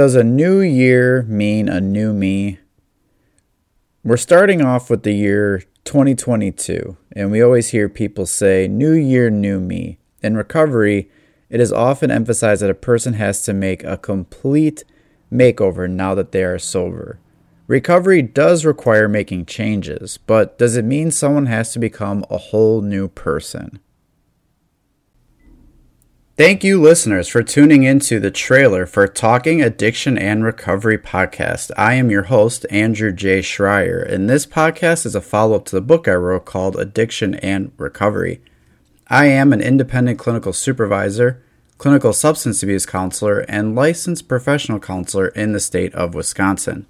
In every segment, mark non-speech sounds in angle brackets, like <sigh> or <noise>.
does a new year mean a new me? We're starting off with the year 2022, and we always hear people say, New year, new me. In recovery, it is often emphasized that a person has to make a complete makeover now that they are sober. Recovery does require making changes, but does it mean someone has to become a whole new person? Thank you, listeners, for tuning into the trailer for Talking Addiction and Recovery podcast. I am your host, Andrew J. Schreier, and this podcast is a follow up to the book I wrote called Addiction and Recovery. I am an independent clinical supervisor, clinical substance abuse counselor, and licensed professional counselor in the state of Wisconsin.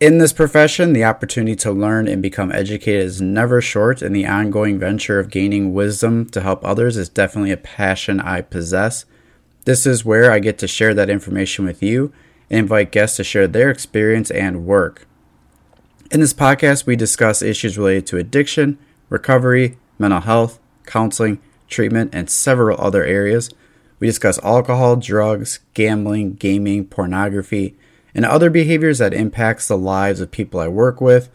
In this profession, the opportunity to learn and become educated is never short, and the ongoing venture of gaining wisdom to help others is definitely a passion I possess. This is where I get to share that information with you and invite guests to share their experience and work. In this podcast, we discuss issues related to addiction, recovery, mental health, counseling, treatment, and several other areas. We discuss alcohol, drugs, gambling, gaming, pornography, and other behaviors that impacts the lives of people I work with,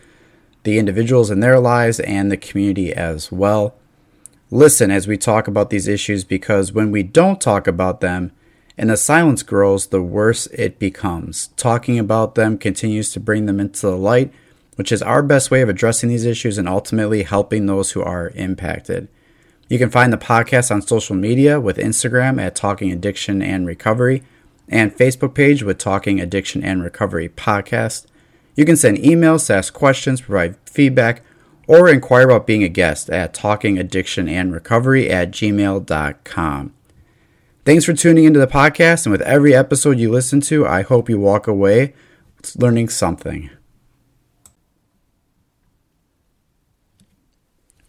the individuals in their lives, and the community as well. Listen as we talk about these issues because when we don't talk about them and the silence grows, the worse it becomes. Talking about them continues to bring them into the light, which is our best way of addressing these issues and ultimately helping those who are impacted. You can find the podcast on social media with Instagram at Talking Addiction and Recovery and Facebook page with Talking Addiction and Recovery podcast. You can send emails to ask questions, provide feedback, or inquire about being a guest at Talking Addiction and Recovery at gmail.com. Thanks for tuning into the podcast, and with every episode you listen to, I hope you walk away learning something.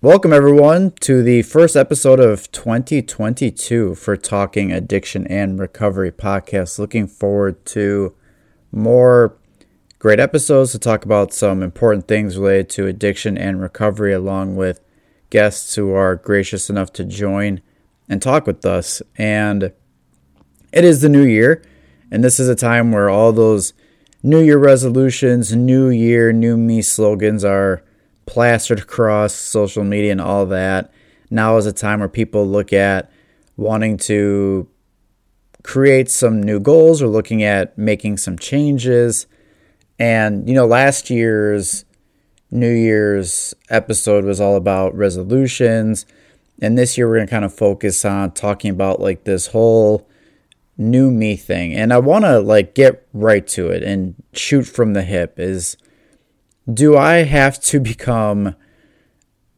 Welcome, everyone, to the first episode of 2022 for Talking Addiction and Recovery podcast. Looking forward to more great episodes to talk about some important things related to addiction and recovery, along with guests who are gracious enough to join and talk with us. And it is the new year, and this is a time where all those New Year resolutions, New Year, New Me slogans are plastered across social media and all that. Now is a time where people look at wanting to create some new goals or looking at making some changes. And, you know, last year's New Year's episode was all about resolutions. And this year we're going to kind of focus on talking about like this whole new me thing. And I want to like get right to it and shoot from the hip is do I have to become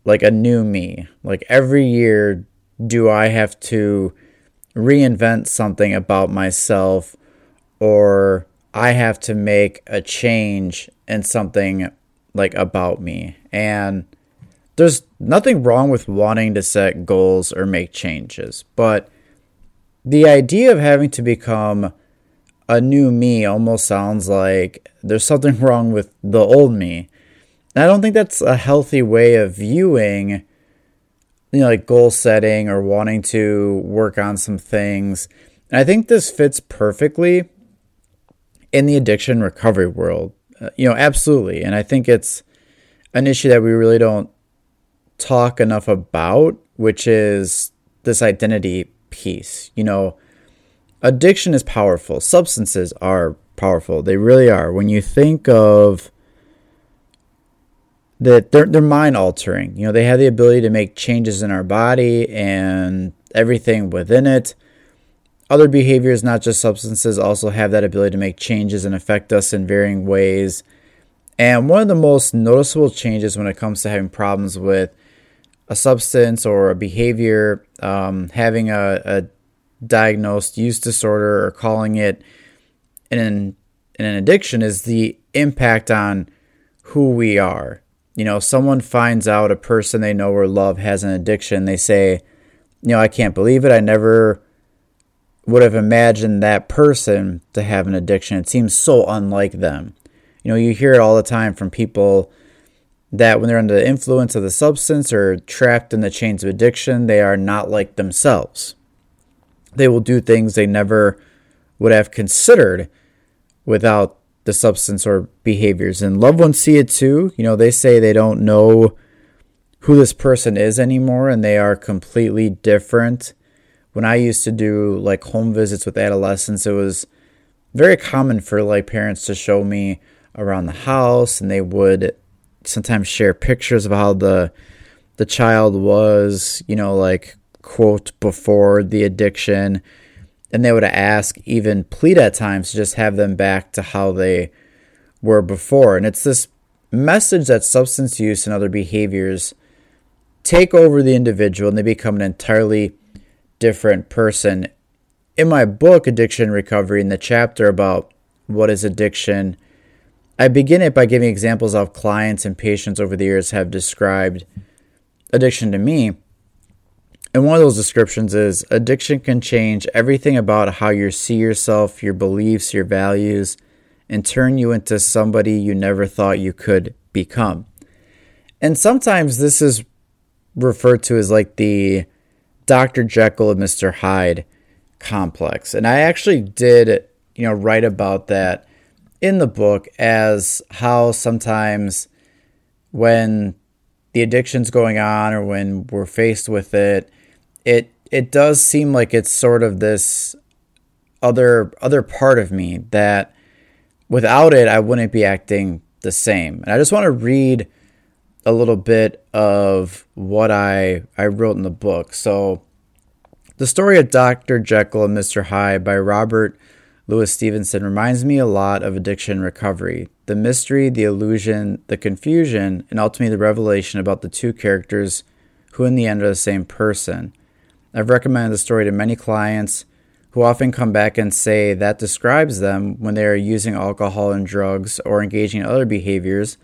like a new me? Like every year, do I have to reinvent something about myself or I have to make a change in something like about me? And there's nothing wrong with wanting to set goals or make changes, but the idea of having to become a new me almost sounds like there's something <laughs> wrong with the old me. And I don't think that's a healthy way of viewing, you know, like goal setting or wanting to work on some things. And I think this fits perfectly in the addiction recovery world. Uh, you know, absolutely. And I think it's an issue that we really don't talk enough about, which is this identity piece. You know, addiction is powerful. Substances are powerful. They really are. When you think of that they're they're mind altering. You know, they have the ability to make changes in our body and everything within it. Other behaviors, not just substances, also have that ability to make changes and affect us in varying ways. And one of the most noticeable changes when it comes to having problems with a substance or a behavior, um, having a, a diagnosed use disorder or calling it an, an addiction is the impact on who we are. You know, someone finds out a person they know or love has an addiction, they say, you know, I can't believe it. I never would have imagined that person to have an addiction. It seems so unlike them. You know, you hear it all the time from people that when they're under the influence of the substance or trapped in the chains of addiction, they are not like themselves they will do things they never would have considered without the substance or behaviors. And loved ones see it too. You know, they say they don't know who this person is anymore and they are completely different. When I used to do like home visits with adolescents, it was very common for like parents to show me around the house and they would sometimes share pictures of how the the child was, you know, like quote before the addiction and they would ask, even plead at times to just have them back to how they were before. And it's this message that substance use and other behaviors take over the individual and they become an entirely different person. In my book, Addiction Recovery, in the chapter about what is addiction, I begin it by giving examples of clients and patients over the years have described addiction to me. And one of those descriptions is addiction can change everything about how you see yourself, your beliefs, your values, and turn you into somebody you never thought you could become. And sometimes this is referred to as like the Dr. Jekyll and Mr. Hyde complex. And I actually did, you know, write about that in the book as how sometimes when the addiction's going on or when we're faced with it, it it does seem like it's sort of this other other part of me that without it I wouldn't be acting the same. And I just want to read a little bit of what I I wrote in the book. So the story of Dr. Jekyll and Mr. Hyde by Robert Louis Stevenson reminds me a lot of addiction recovery. The mystery, the illusion, the confusion, and ultimately the revelation about the two characters who in the end are the same person. I've recommended the story to many clients who often come back and say that describes them when they are using alcohol and drugs or engaging in other behaviors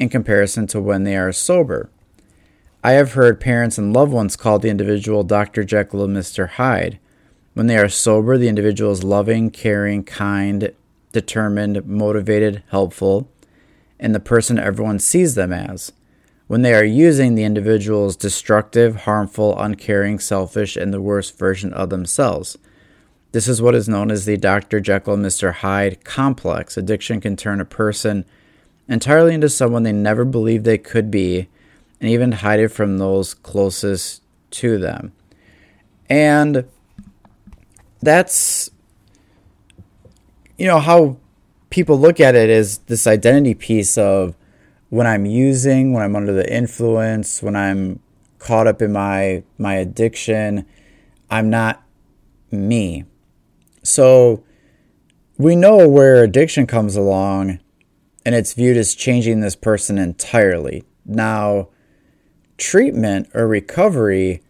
in comparison to when they are sober. I have heard parents and loved ones call the individual Dr. Jekyll and Mr. Hyde. When they are sober, the individual is loving, caring, kind, determined, motivated, helpful, and the person everyone sees them as. When they are using, the individual's destructive, harmful, uncaring, selfish, and the worst version of themselves. This is what is known as the Dr. Jekyll Mr. Hyde complex. Addiction can turn a person entirely into someone they never believed they could be, and even hide it from those closest to them. And that's, you know, how people look at it is this identity piece of when I'm using, when I'm under the influence, when I'm caught up in my my addiction, I'm not me. So we know where addiction comes along and it's viewed as changing this person entirely. Now, treatment or recovery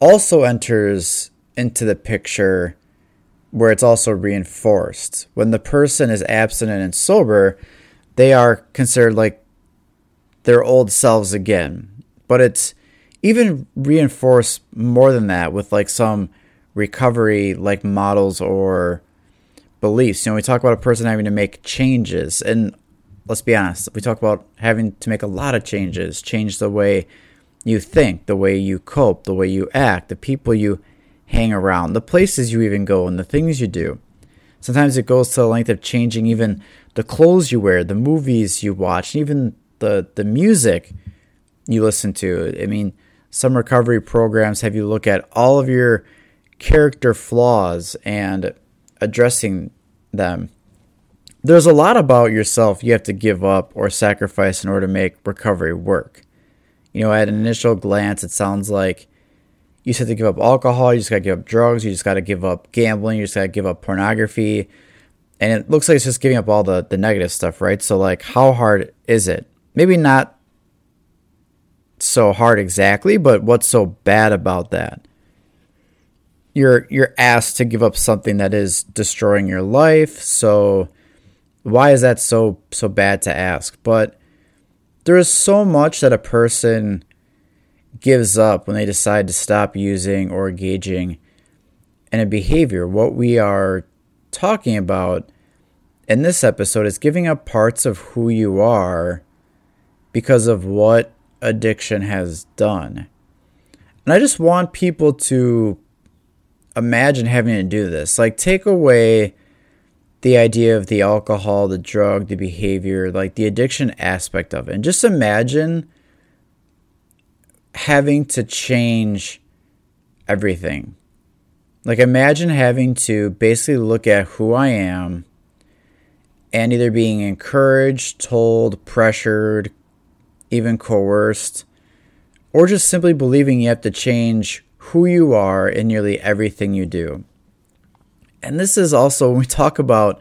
also enters into the picture where it's also reinforced. When the person is abstinent and sober, they are considered like their old selves again. But it's even reinforced more than that with like some recovery like models or beliefs. You know, we talk about a person having to make changes and let's be honest, we talk about having to make a lot of changes, change the way you think, the way you cope, the way you act, the people you hang around, the places you even go, and the things you do. Sometimes it goes to the length of changing even the clothes you wear, the movies you watch, and even the the music you listen to. I mean, some recovery programs have you look at all of your character flaws and addressing them. There's a lot about yourself you have to give up or sacrifice in order to make recovery work. You know, at an initial glance, it sounds like you just have to give up alcohol, you just got to give up drugs, you just got to give up gambling, you just got to give up pornography. And it looks like it's just giving up all the, the negative stuff, right? So, like, how hard is it? Maybe not so hard exactly, but what's so bad about that? You're you're asked to give up something that is destroying your life. So why is that so so bad to ask? But there is so much that a person gives up when they decide to stop using or engaging in a behavior. What we are talking about in this episode is giving up parts of who you are because of what addiction has done. And I just want people to imagine having to do this. Like, take away the idea of the alcohol, the drug, the behavior, like the addiction aspect of it. And just imagine having to change everything. Like, imagine having to basically look at who I am and either being encouraged, told, pressured, even coerced, or just simply believing you have to change who you are in nearly everything you do. And this is also when we talk about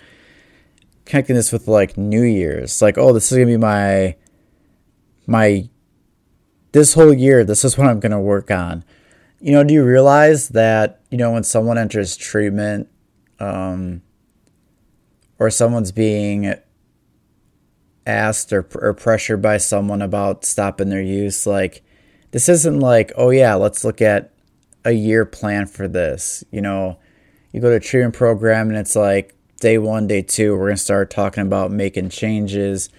connecting this with like New Year's, like, oh, this is gonna be my my this whole year, this is what I'm gonna work on. You know, do you realize that, you know, when someone enters treatment, um, or someone's being asked or, or pressured by someone about stopping their use, like this isn't like, oh yeah, let's look at a year plan for this. You know, you go to a treatment program and it's like day one, day two, we're going to start talking about making changes.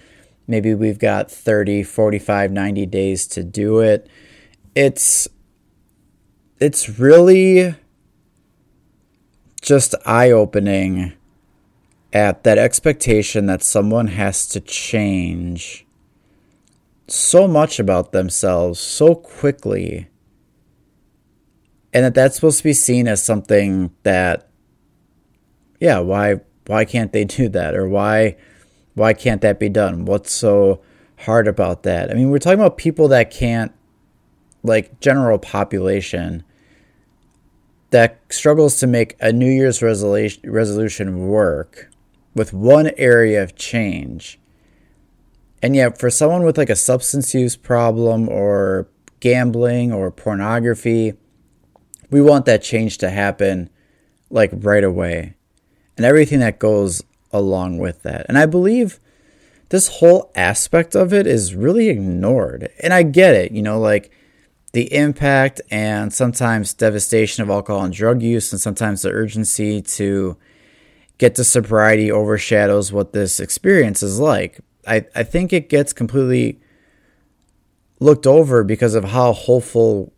Maybe we've got 30, 45, 90 days to do it. It's it's really just eye opening at that expectation that someone has to change so much about themselves so quickly and that that's supposed to be seen as something that yeah why why can't they do that? Or why why can't that be done? What's so hard about that? I mean we're talking about people that can't like general population that struggles to make a new year's resolution resolution work with one area of change. And yet, for someone with like a substance use problem or gambling or pornography, we want that change to happen like right away and everything that goes along with that. And I believe this whole aspect of it is really ignored. And I get it, you know, like the impact and sometimes devastation of alcohol and drug use, and sometimes the urgency to get to sobriety overshadows what this experience is like. I, I think it gets completely looked over because of how hopeful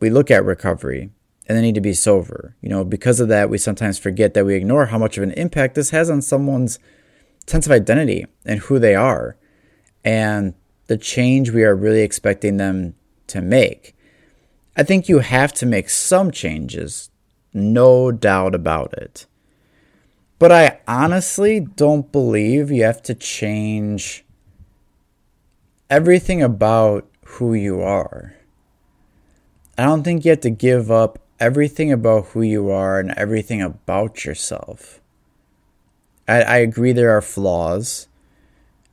we look at recovery and the need to be sober. You know, because of that, we sometimes forget that we ignore how much of an impact this has on someone's sense of identity and who they are and the change we are really expecting them to make. I think you have to make some changes, no doubt about it. But I honestly don't believe you have to change everything about who you are. I don't think you have to give up everything about who you are and everything about yourself. I, I agree there are flaws.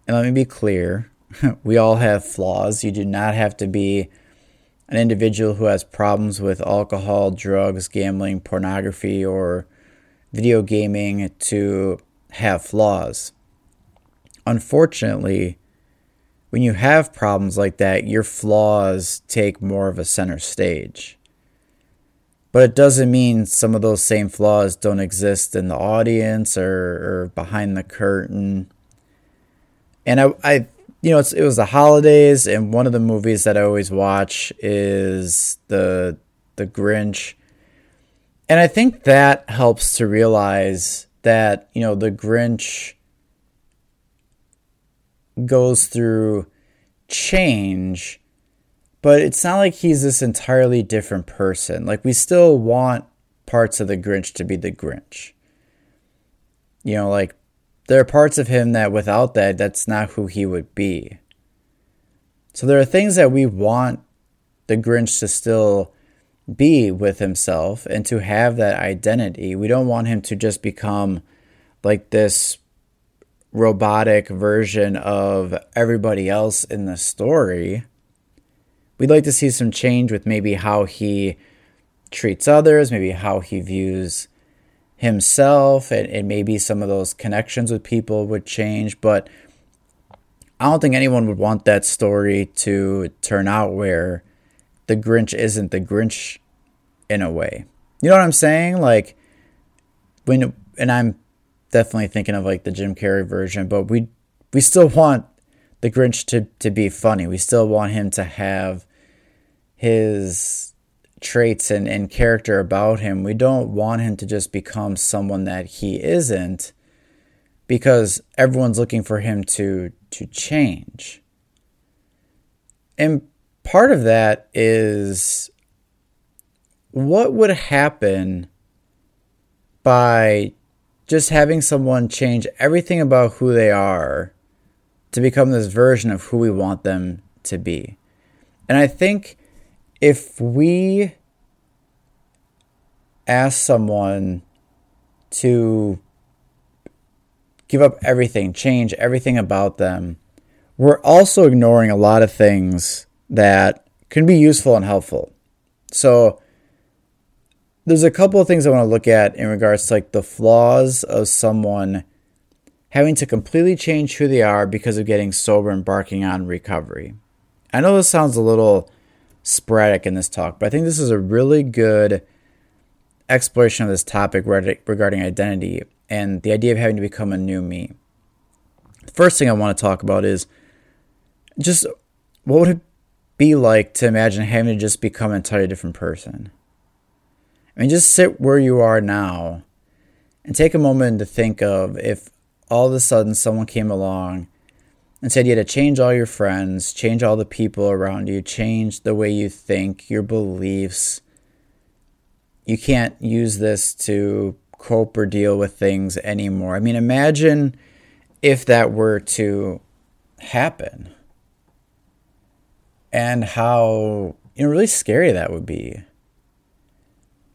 And let me be clear <laughs> we all have flaws. You do not have to be an individual who has problems with alcohol, drugs, gambling, pornography, or video gaming to have flaws. Unfortunately, when you have problems like that, your flaws take more of a center stage. But it doesn't mean some of those same flaws don't exist in the audience or, or behind the curtain. And I, I you know, it was the holidays, and one of the movies that I always watch is the the Grinch. And I think that helps to realize that, you know, the Grinch goes through change, but it's not like he's this entirely different person. Like, we still want parts of the Grinch to be the Grinch. You know, like, there are parts of him that without that, that's not who he would be. So, there are things that we want the Grinch to still be with himself and to have that identity. We don't want him to just become like this robotic version of everybody else in the story. We'd like to see some change with maybe how he treats others, maybe how he views himself, and, and maybe some of those connections with people would change. But I don't think anyone would want that story to turn out where the Grinch isn't the Grinch in a way. You know what I'm saying? Like when and I'm definitely thinking of like the Jim Carrey version, but we we still want the Grinch to to be funny. We still want him to have his traits and, and character about him. We don't want him to just become someone that he isn't because everyone's looking for him to to change. And part of that is what would happen by just having someone change everything about who they are to become this version of who we want them to be. And I think if we ask someone to give up everything, change everything about them, we're also ignoring a lot of things that can be useful and helpful. So, there's a couple of things I want to look at in regards to like the flaws of someone having to completely change who they are because of getting sober and barking on recovery. I know this sounds a little sporadic in this talk, but I think this is a really good exploration of this topic regarding identity and the idea of having to become a new me. The first thing I want to talk about is just what would be like to imagine having to just become an entirely different person? I mean, just sit where you are now and take a moment to think of if all of a sudden someone came along and said you had to change all your friends, change all the people around you, change the way you think, your beliefs. You can't use this to cope or deal with things anymore. I mean, imagine if that were to happen and how you know really scary that would be.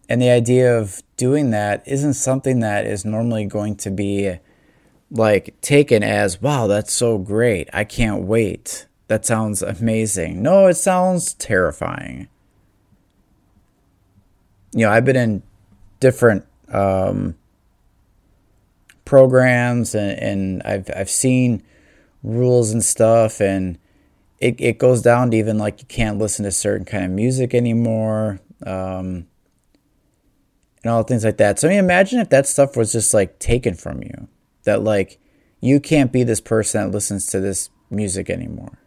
And the idea of doing that isn't something that is normally going to be like taken as, wow, that's so great. I can't wait. That sounds amazing. No, it sounds terrifying. You know, I've been in different um, programs and, and I've, I've seen rules and stuff and it, it goes down to even like you can't listen to certain kind of music anymore. Um, and all things like that. So I mean, imagine if that stuff was just like taken from you. That like you can't be this person that listens to this music anymore.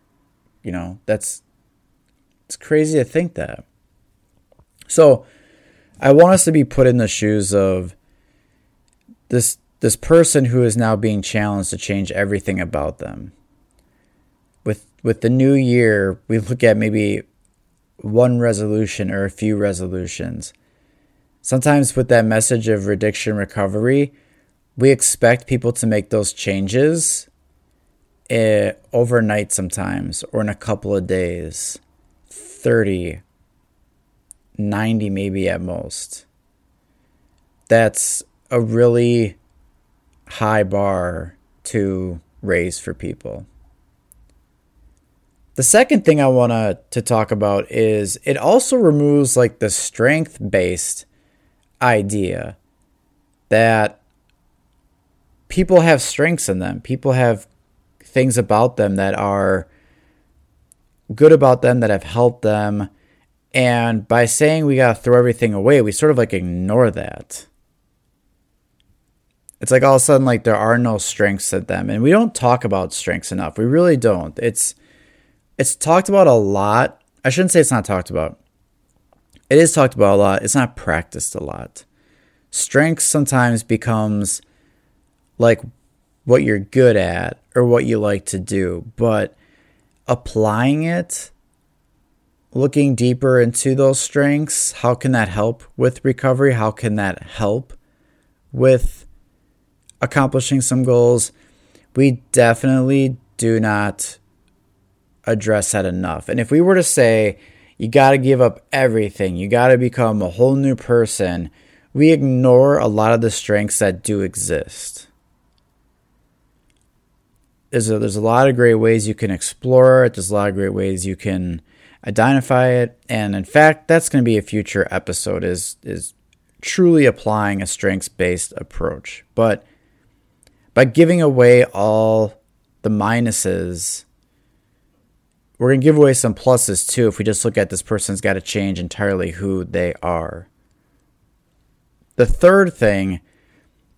You know, that's it's crazy to think that. So I want us to be put in the shoes of this this person who is now being challenged to change everything about them. With the new year, we look at maybe one resolution or a few resolutions. Sometimes with that message of addiction recovery, we expect people to make those changes uh, overnight sometimes or in a couple of days 30 90 maybe at most. That's a really high bar to raise for people the second thing i want to talk about is it also removes like the strength based idea that people have strengths in them. People have things about them that are good about them that have helped them. And by saying we got to throw everything away, we sort of like ignore that. It's like all of a sudden, like there are no strengths in them. And we don't talk about strengths enough. We really don't. It's, it's talked about a lot. I shouldn't say it's not talked about it is talked about a lot. It's not practiced a lot. Strength sometimes becomes like what you're good at or what you like to do, but applying it, looking deeper into those strengths, how can that help with recovery? How can that help with accomplishing some goals? We definitely do not address that enough. And if we were to say, you got to give up everything. You got to become a whole new person. We ignore a lot of the strengths that do exist. There's a, there's a lot of great ways you can explore it. There's a lot of great ways you can identify it. And in fact, that's going to be a future episode is, is truly applying a strengths based approach. But by giving away all the minuses we're going to give away some pluses too if we just look at this person's got to change entirely who they are. The third thing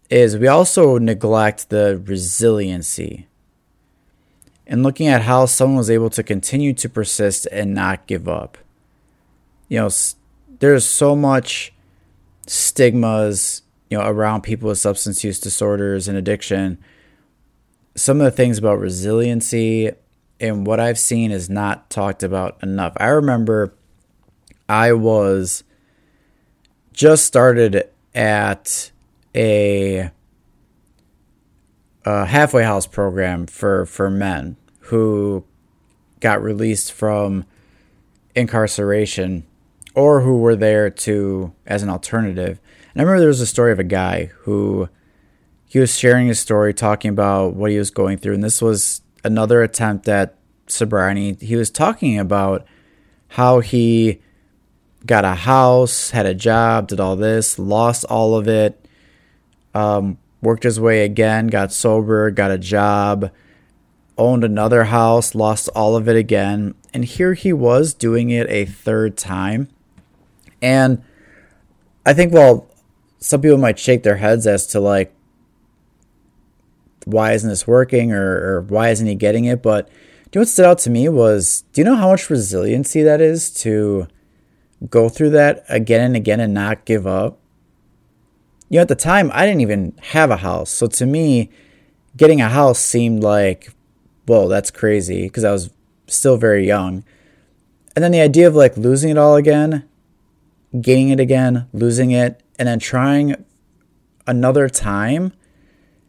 is we also neglect the resiliency and looking at how someone was able to continue to persist and not give up. You know, there's so much stigmas, you know, around people with substance use disorders and addiction. Some of the things about resiliency and what I've seen is not talked about enough. I remember I was just started at a, a halfway house program for for men who got released from incarceration or who were there to as an alternative. And I remember there was a story of a guy who he was sharing his story talking about what he was going through and this was another attempt at sobriety. He was talking about how he got a house, had a job, did all this, lost all of it, um, worked his way again, got sober, got a job, owned another house, lost all of it again. And here he was doing it a third time. And I think, well, some people might shake their heads as to like, why isn't this working or, or why isn't he getting it? But do you know what stood out to me was do you know how much resiliency that is to go through that again and again and not give up? You know, at the time, I didn't even have a house. So to me, getting a house seemed like whoa, that's crazy because I was still very young. And then the idea of like losing it all again, gaining it again, losing it, and then trying another time.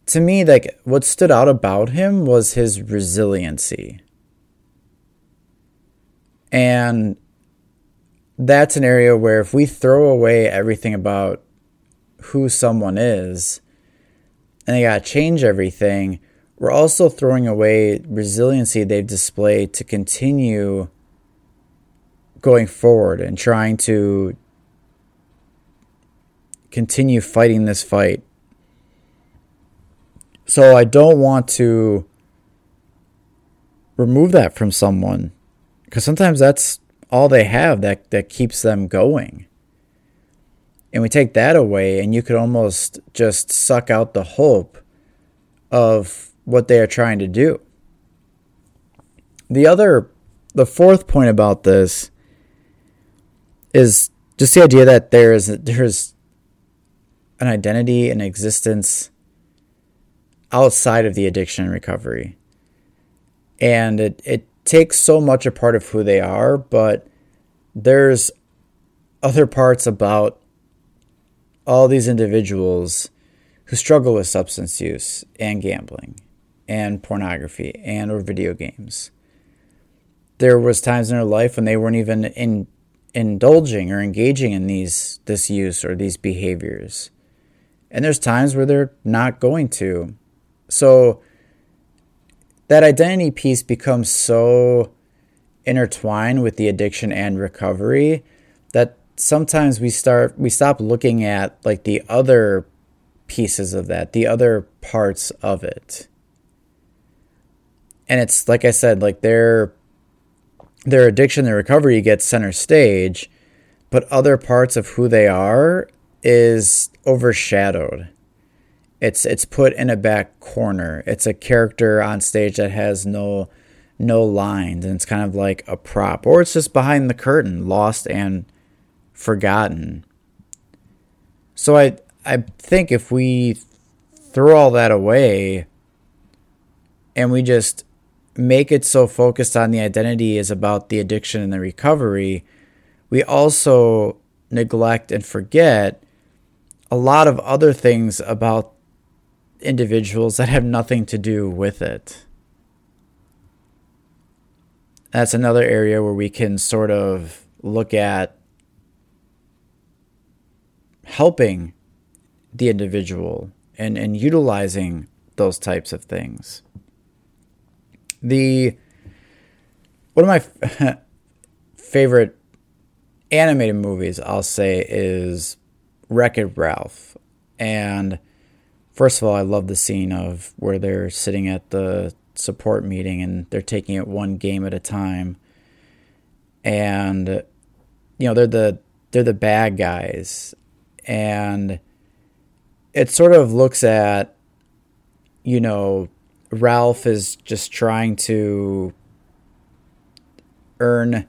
To me, like what stood out about him was his resiliency. And that's an area where if we throw away everything about who someone is and they got to change everything, we're also throwing away resiliency they've displayed to continue going forward and trying to continue fighting this fight. So I don't want to remove that from someone because sometimes that's all they have that, that keeps them going. And we take that away, and you could almost just suck out the hope of what they are trying to do. The other, the fourth point about this is just the idea that there is there's an identity and existence outside of the addiction recovery. And it, it takes so much a part of who they are, but there's other parts about all these individuals who struggle with substance use and gambling and pornography and or video games. There was times in their life when they weren't even in, indulging or engaging in these this use or these behaviors. And there's times where they're not going to. So that identity piece becomes so intertwined with the addiction and recovery that sometimes we start we stop looking at like the other pieces of that, the other parts of it and it's like I said, like their their addiction, their recovery gets center stage, but other parts of who they are is overshadowed. It's it's put in a back corner. It's a character on stage that has no no lines and it's kind of like a prop or it's just behind the curtain, lost and forgotten. So I I think if we throw all that away and we just make it so focused on the identity is about the addiction and the recovery, we also neglect and forget a lot of other things about individuals that have nothing to do with it. That's another area where we can sort of look at helping the individual and, and utilizing those types of things the one of my <laughs> favorite animated movies I'll say is Wreck It Ralph. And first of all, I love the scene of where they're sitting at the support meeting and they're taking it one game at a time. And you know, they're the they're the bad guys. And it sort of looks at you know Ralph is just trying to earn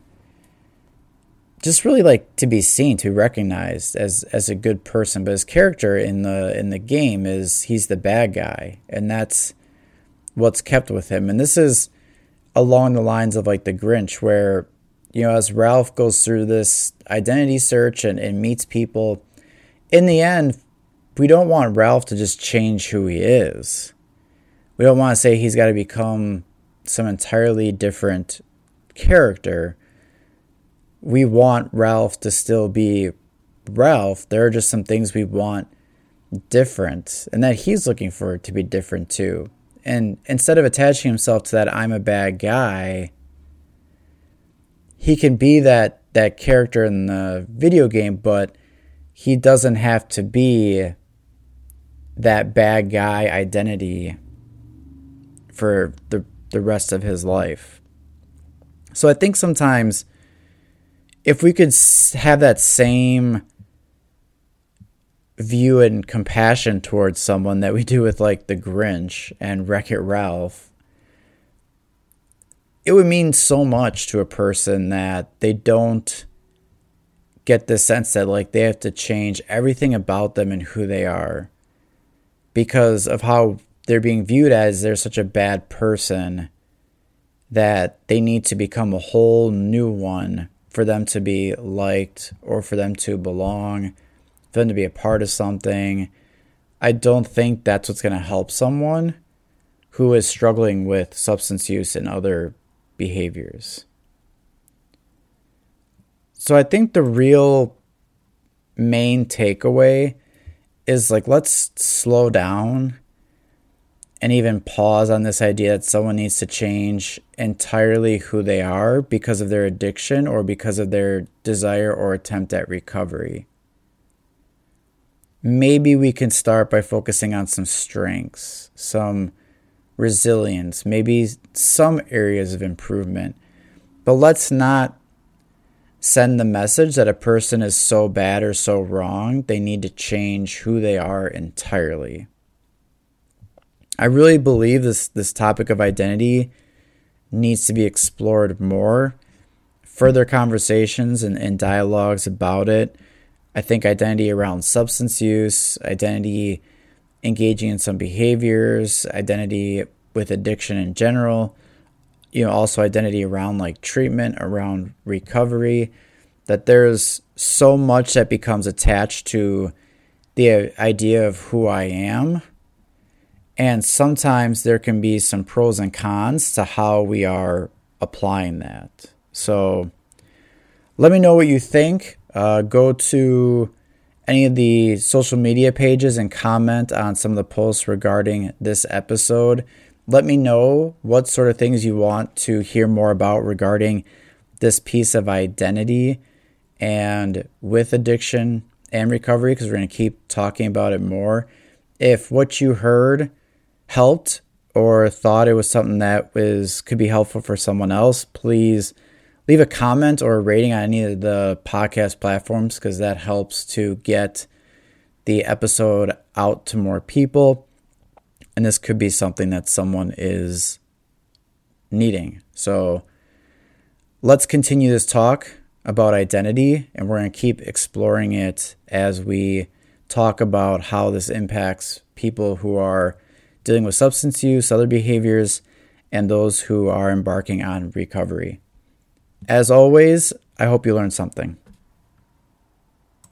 just really like to be seen, to be recognized as as a good person. But his character in the in the game is he's the bad guy, and that's what's kept with him. And this is along the lines of like the Grinch, where you know as Ralph goes through this identity search and, and meets people, in the end, we don't want Ralph to just change who he is. We don't want to say he's got to become some entirely different character we want Ralph to still be Ralph. There are just some things we want different and that he's looking for to be different too. And instead of attaching himself to that I'm a bad guy, he can be that that character in the video game, but he doesn't have to be that bad guy identity for the the rest of his life. So I think sometimes if we could have that same view and compassion towards someone that we do with like the Grinch and Wreck It Ralph, it would mean so much to a person that they don't get the sense that like they have to change everything about them and who they are because of how they're being viewed as they're such a bad person that they need to become a whole new one for them to be liked or for them to belong, for them to be a part of something. I don't think that's what's going to help someone who is struggling with substance use and other behaviors. So I think the real main takeaway is like let's slow down and even pause on this idea that someone needs to change entirely who they are because of their addiction or because of their desire or attempt at recovery. Maybe we can start by focusing on some strengths, some resilience, maybe some areas of improvement. But let's not send the message that a person is so bad or so wrong, they need to change who they are entirely. I really believe this this topic of identity needs to be explored more. Further conversations and, and dialogues about it. I think identity around substance use, identity engaging in some behaviors, identity with addiction in general, you know, also identity around like treatment, around recovery, that there's so much that becomes attached to the idea of who I am and sometimes there can be some pros and cons to how we are applying that. So let me know what you think. Uh, go to any of the social media pages and comment on some of the posts regarding this episode. Let me know what sort of things you want to hear more about regarding this piece of identity and with addiction and recovery because we're going to keep talking about it more. If what you heard helped or thought it was something that was could be helpful for someone else, please leave a comment or a rating on any of the podcast platforms because that helps to get the episode out to more people. And this could be something that someone is needing. So let's continue this talk about identity, and we're going to keep exploring it as we talk about how this impacts people who are dealing with substance use, other behaviors, and those who are embarking on recovery. As always, I hope you learned something.